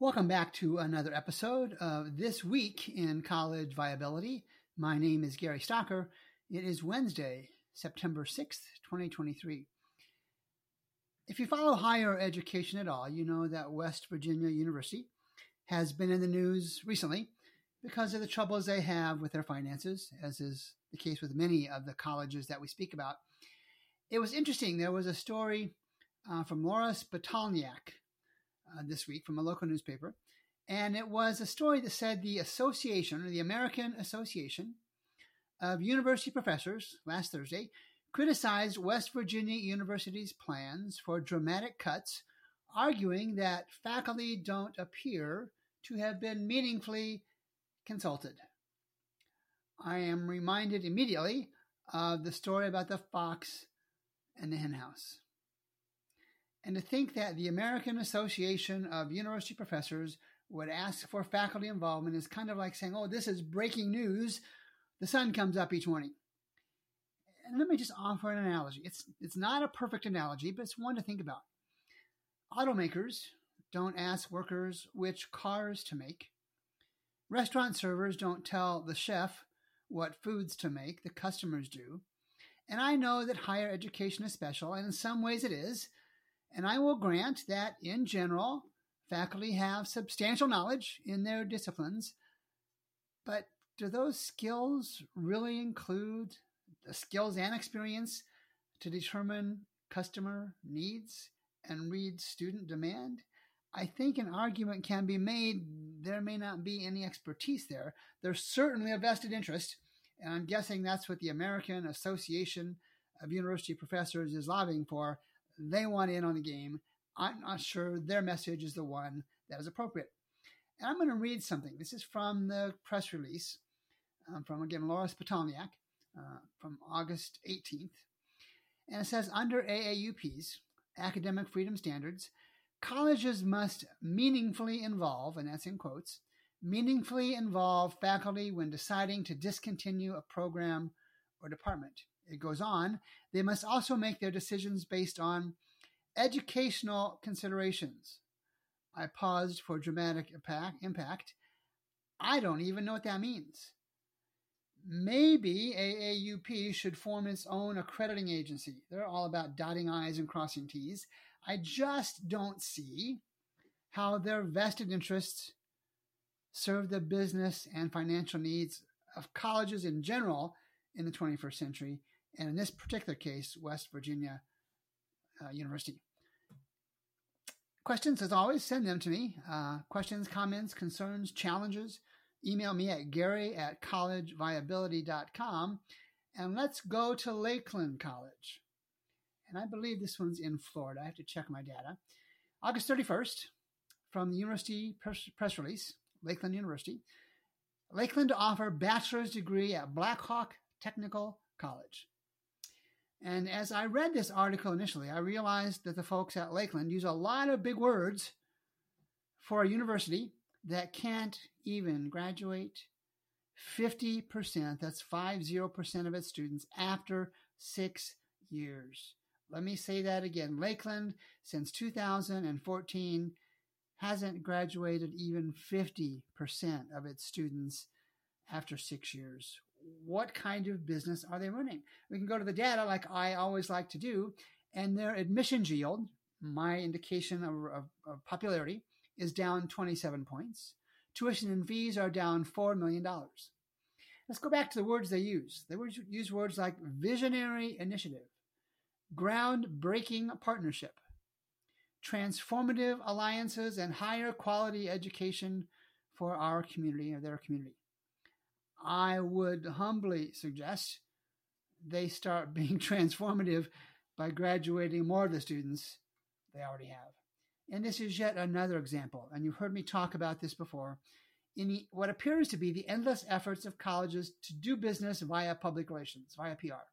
Welcome back to another episode of This Week in College Viability. My name is Gary Stocker. It is Wednesday, September 6th, 2023. If you follow higher education at all, you know that West Virginia University has been in the news recently because of the troubles they have with their finances, as is the case with many of the colleges that we speak about. It was interesting. There was a story uh, from Laura Spitalniak uh, this week from a local newspaper. And it was a story that said the association, or the American Association of University Professors, last Thursday, criticized West Virginia University's plans for dramatic cuts, arguing that faculty don't appear to have been meaningfully consulted. I am reminded immediately of the story about the fox and the henhouse. And to think that the American Association of University Professors would ask for faculty involvement is kind of like saying, oh, this is breaking news. The sun comes up each morning. And let me just offer an analogy. It's, it's not a perfect analogy, but it's one to think about. Automakers don't ask workers which cars to make. Restaurant servers don't tell the chef what foods to make, the customers do. And I know that higher education is special, and in some ways it is. And I will grant that, in general, faculty have substantial knowledge in their disciplines. But do those skills really include the skills and experience to determine customer needs and read student demand? I think an argument can be made there may not be any expertise there. There's certainly a vested interest, and I'm guessing that's what the American Association of University Professors is lobbying for they want in on the game. I'm not sure their message is the one that is appropriate. And I'm going to read something. This is from the press release um, from, again, Laura Spitalniak uh, from August 18th. And it says under AAUP's academic freedom standards, colleges must meaningfully involve, and that's in quotes, meaningfully involve faculty when deciding to discontinue a program or department. It goes on, they must also make their decisions based on educational considerations. I paused for dramatic impact. I don't even know what that means. Maybe AAUP should form its own accrediting agency. They're all about dotting I's and crossing T's. I just don't see how their vested interests serve the business and financial needs of colleges in general in the 21st century and in this particular case, West Virginia uh, University. Questions, as always, send them to me. Uh, questions, comments, concerns, challenges, email me at gary at collegeviability.com. And let's go to Lakeland College. And I believe this one's in Florida. I have to check my data. August 31st, from the university press, release, Lakeland University. Lakeland to offer bachelor's degree at Blackhawk Technical College. And as I read this article initially, I realized that the folks at Lakeland use a lot of big words for a university that can't even graduate 50%, that's 50% of its students after six years. Let me say that again. Lakeland, since 2014, hasn't graduated even 50% of its students after six years what kind of business are they running? We can go to the data like I always like to do, and their admissions yield, my indication of, of, of popularity, is down 27 points. Tuition and fees are down $4 million. Let's go back to the words they use. They use words like visionary initiative, groundbreaking partnership, transformative alliances, and higher quality education for our community or their community. I would humbly suggest they start being transformative by graduating more of the students they already have. And this is yet another example, and you've heard me talk about this before, in the, what appears to be the endless efforts of colleges to do business via public relations, via PR.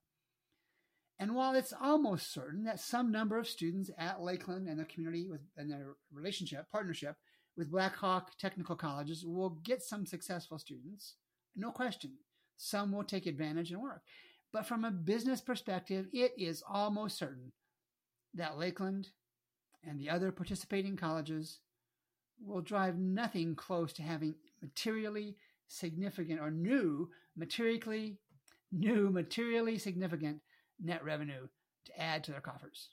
And while it's almost certain that some number of students at Lakeland and the community with, and their relationship, partnership with Blackhawk Technical Colleges will get some successful students, no question. Some will take advantage and work. But from a business perspective, it is almost certain that Lakeland and the other participating colleges will drive nothing close to having materially significant or new materially new materially significant net revenue to add to their coffers.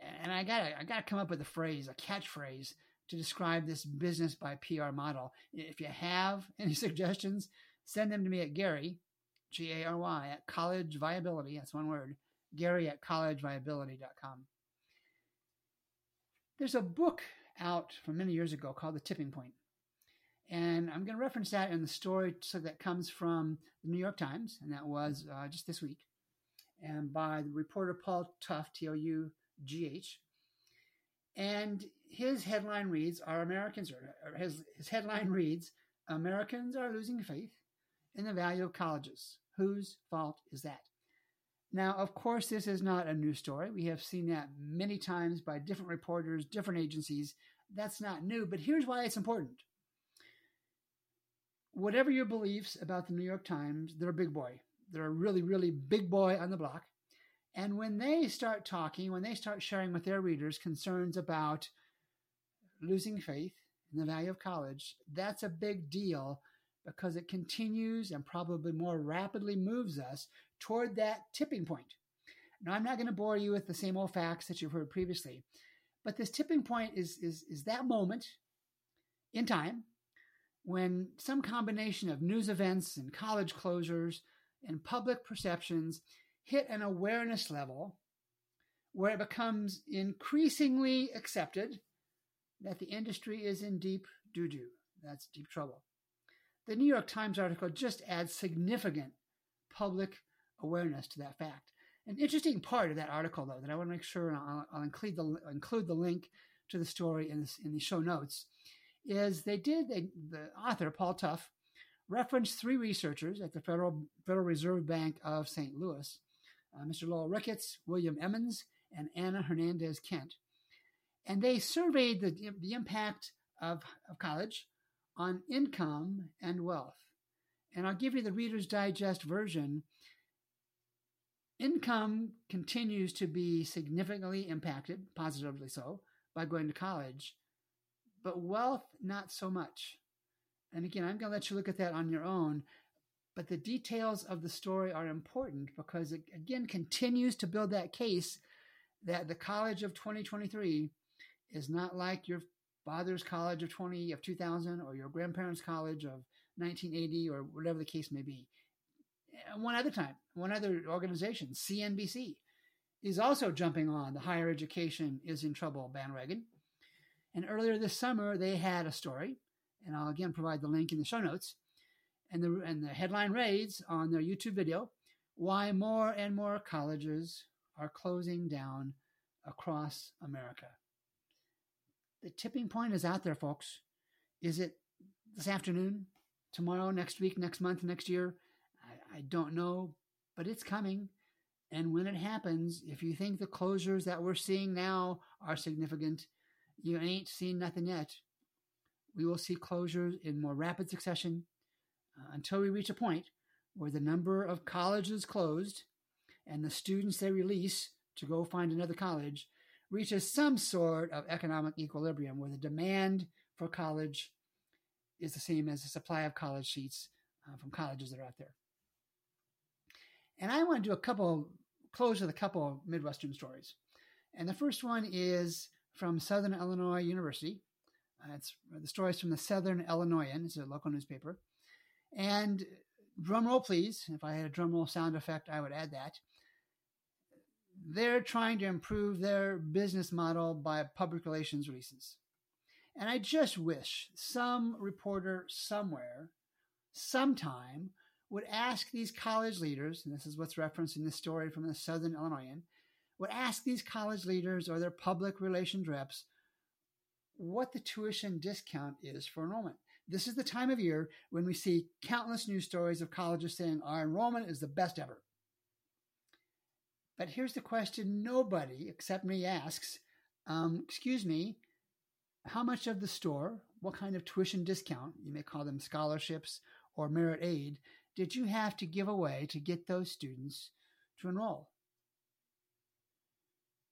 And I gotta I gotta come up with a phrase, a catchphrase to describe this business by PR model. If you have any suggestions, send them to me at Gary, G A R Y, at college viability, that's one word, Gary at collegeviability.com. There's a book out from many years ago called The Tipping Point. And I'm going to reference that in the story so that comes from the New York Times, and that was uh, just this week, and by the reporter Paul Tough, T O U G H. And his headline reads, "Are Americans?" Or his, his headline reads, "Americans are losing faith in the value of colleges. Whose fault is that?" Now, of course, this is not a new story. We have seen that many times by different reporters, different agencies. That's not new, but here's why it's important whatever your beliefs about the New York Times, they're a big boy. They're a really, really big boy on the block. And when they start talking, when they start sharing with their readers concerns about losing faith in the value of college, that's a big deal because it continues and probably more rapidly moves us toward that tipping point. Now, I'm not going to bore you with the same old facts that you've heard previously, but this tipping point is, is, is that moment in time when some combination of news events and college closures and public perceptions hit an awareness level where it becomes increasingly accepted that the industry is in deep doo doo. That's deep trouble. The New York Times article just adds significant public awareness to that fact. An interesting part of that article, though, that I want to make sure I'll, I'll include the include the link to the story in this, in the show notes, is they did, they, the author, Paul Tough, referenced three researchers at the Federal, Federal Reserve Bank of St. Louis, uh, Mr. Lowell Ricketts, William Emmons, and Ana Hernández Kent. And they surveyed the, the impact of, of college on income and wealth. And I'll give you the Reader's Digest version. Income continues to be significantly impacted, positively so, by going to college but wealth, not so much. And again, I'm going to let you look at that on your own. But the details of the story are important because it again continues to build that case that the college of 2023 is not like your father's college of 20 of 2000 or your grandparents' college of 1980 or whatever the case may be. And one other time, one other organization, CNBC, is also jumping on the higher education is in trouble bandwagon. And earlier this summer, they had a story, and I'll again provide the link in the show notes. And the, and the headline reads on their YouTube video Why More and More Colleges Are Closing Down Across America. The tipping point is out there, folks. Is it this afternoon, tomorrow, next week, next month, next year? I, I don't know, but it's coming. And when it happens, if you think the closures that we're seeing now are significant, you ain't seen nothing yet. We will see closures in more rapid succession uh, until we reach a point where the number of colleges closed and the students they release to go find another college reaches some sort of economic equilibrium where the demand for college is the same as the supply of college seats uh, from colleges that are out there. And I want to do a couple, close with a couple of Midwestern stories. And the first one is from Southern Illinois University. Uh, it's the stories from the Southern Illinoisan. It's a local newspaper. And drum roll, please. If I had a drum roll sound effect, I would add that. They're trying to improve their business model by public relations releases. And I just wish some reporter somewhere, sometime, would ask these college leaders, and this is what's referenced in this story from the Southern Illinoisan, would ask these college leaders or their public relations reps what the tuition discount is for enrollment. This is the time of year when we see countless news stories of colleges saying our enrollment is the best ever. But here's the question nobody except me asks um, Excuse me, how much of the store, what kind of tuition discount, you may call them scholarships or merit aid, did you have to give away to get those students to enroll?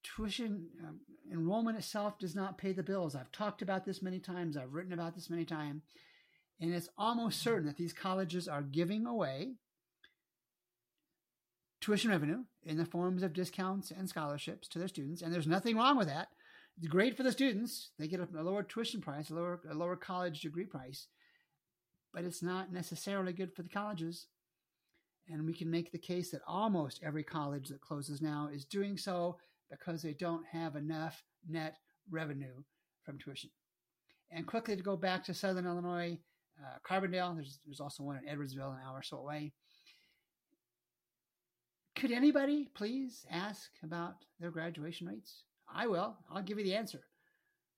Tuition um, enrollment itself does not pay the bills. I've talked about this many times. I've written about this many times. And it's almost certain that these colleges are giving away tuition revenue in the forms of discounts and scholarships to their students. And there's nothing wrong with that. It's great for the students. They get a, lower tuition price, a lower, a lower college degree price. But it's not necessarily good for the colleges. And we can make the case that almost every college that closes now is doing so because they don't have enough net revenue from tuition. And quickly to go back to Southern Illinois, uh, Carbondale, there's, there's also one in Edwardsville, an hour or so away. Could anybody please ask about their graduation rates? I will. I'll give you the answer.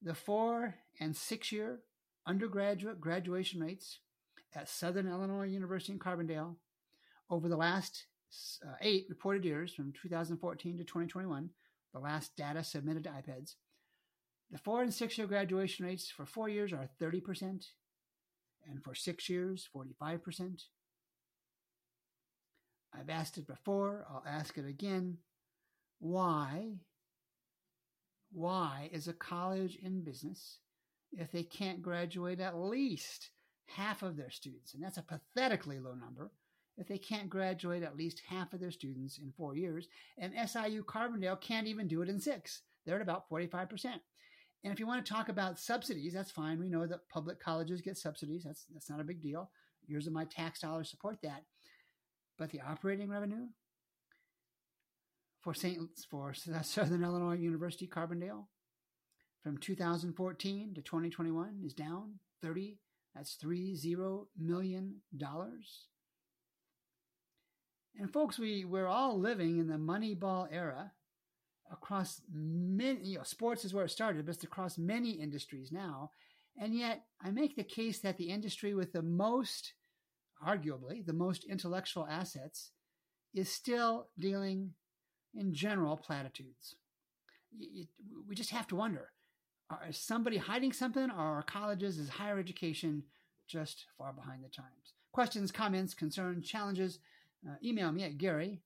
The four and six year undergraduate graduation rates at Southern Illinois University in Carbondale over the last uh, eight reported years from 2014 to 2021 the last data submitted to IPEDS. The four and six year graduation rates for four years are 30%, and for six years, 45%. I've asked it before, I'll ask it again. Why? Why is a college in business if they can't graduate at least half of their students? And that's a pathetically low number if they can't graduate at least half of their students in four years. And SIU Carbondale can't even do it in six. They're at about 45%. And if you want to talk about subsidies, that's fine. We know that public colleges get subsidies. That's, that's not a big deal. Years of my tax dollars support that. But the operating revenue for St. for Southern Illinois University Carbondale from 2014 to 2021 is down 30. That's three zero million dollars. And folks, we, we're all living in the Moneyball era across many, you know, sports is where it started, but it's across many industries now. And yet, I make the case that the industry with the most, arguably, the most intellectual assets is still dealing in general platitudes. we just have to wonder is somebody hiding something, or are colleges, is higher education just far behind the times? Questions, comments, concerns, challenges uh, email me at gary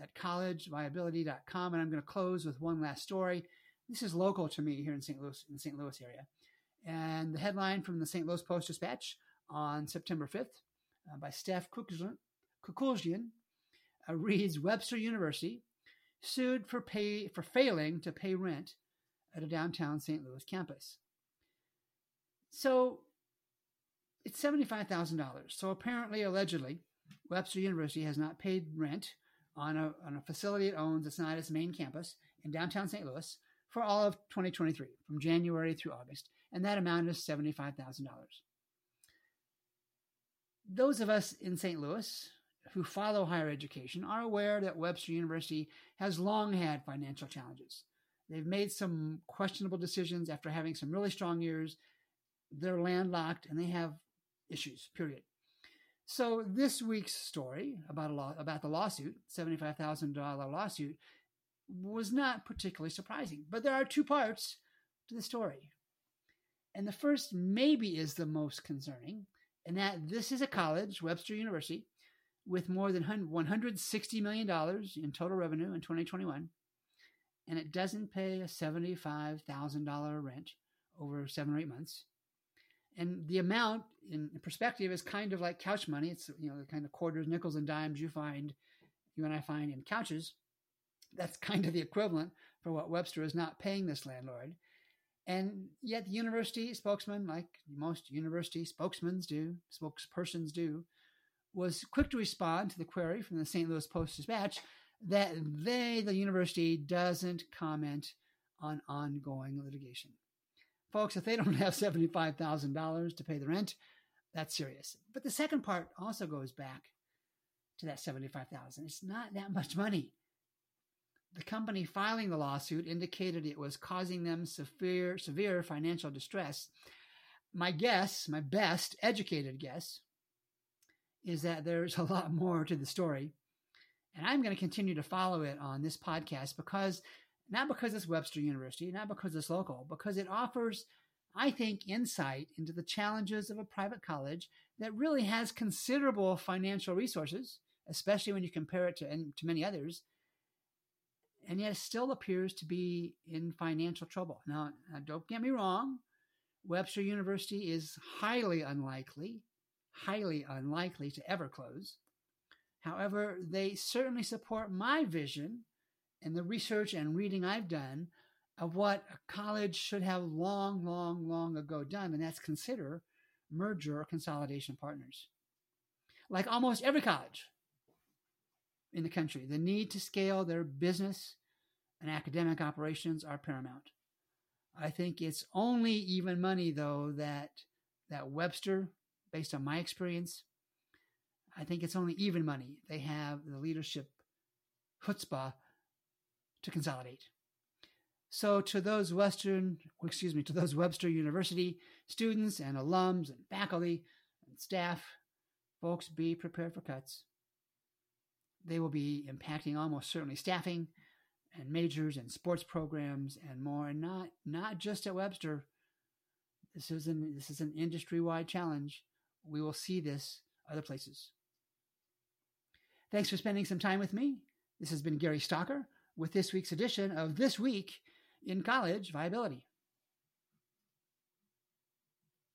at collegeviability.com. And I'm going to close with one last story. This is local to me here in St. Louis, in the St. Louis area. And the headline from the St. Louis Post Dispatch on September 5th uh, by Steph Kukuljan uh, reads Webster University sued for pay for failing to pay rent at a downtown St. Louis campus. So it's $75,000. So apparently, allegedly, Webster University has not paid rent on a, on a facility it owns that's not its main campus in downtown St. Louis for all of 2023, from January through August, and that amount is $75,000. Those of us in St. Louis who follow higher education are aware that Webster University has long had financial challenges. They've made some questionable decisions after having some really strong years. They're landlocked and they have issues, period. So this week's story about a law, about the lawsuit, seventy-five thousand dollar lawsuit, was not particularly surprising. But there are two parts to the story, and the first maybe is the most concerning, and that this is a college, Webster University, with more than one hundred sixty million dollars in total revenue in twenty twenty-one, and it doesn't pay a seventy-five thousand dollar rent over seven or eight months and the amount in perspective is kind of like couch money. It's you know the kind of quarters, nickels, and dimes you find, you and I find in couches. That's kind of the equivalent for what Webster is not paying this landlord. And yet the university spokesman, like most university spokesmen do, spokespersons do, was quick to respond to the query from the St. Louis Post Dispatch that they, the university, doesn't comment on ongoing litigation. Folks, if they don't have $75,000 to pay the rent, that's serious. But the second part also goes back to that 75,000. It's not that much money. The company filing the lawsuit indicated it was causing them severe severe financial distress. My guess, my best educated guess, is that there's a lot more to the story. And I'm going to continue to follow it on this podcast because not because it's Webster University, not because it's local, because it offers, I think, insight into the challenges of a private college that really has considerable financial resources, especially when you compare it to, to many others. and yet still appears to be in financial trouble. Now, now, don't get me wrong, Webster University is highly unlikely, highly unlikely to ever close. However, they certainly support my vision and the research and reading I've done of what a college should have long, long, long ago done, and that's consider merger or consolidation partners. Like almost every college in the country, the need to scale their business and academic operations are paramount. I think it's only even money, though, that that Webster, based on my experience, I think it's only even money. They have the leadership chutzpah to consolidate. So, to those Western, excuse me, to those Webster University students and alums and faculty and staff, folks, be prepared for cuts. They will be impacting almost certainly staffing and majors and sports programs and more, and not not just at Webster. This is an this is an industry wide challenge. We will see this other places. Thanks for spending some time with me. This has been Gary Stocker with this week's edition of This Week in College Viability.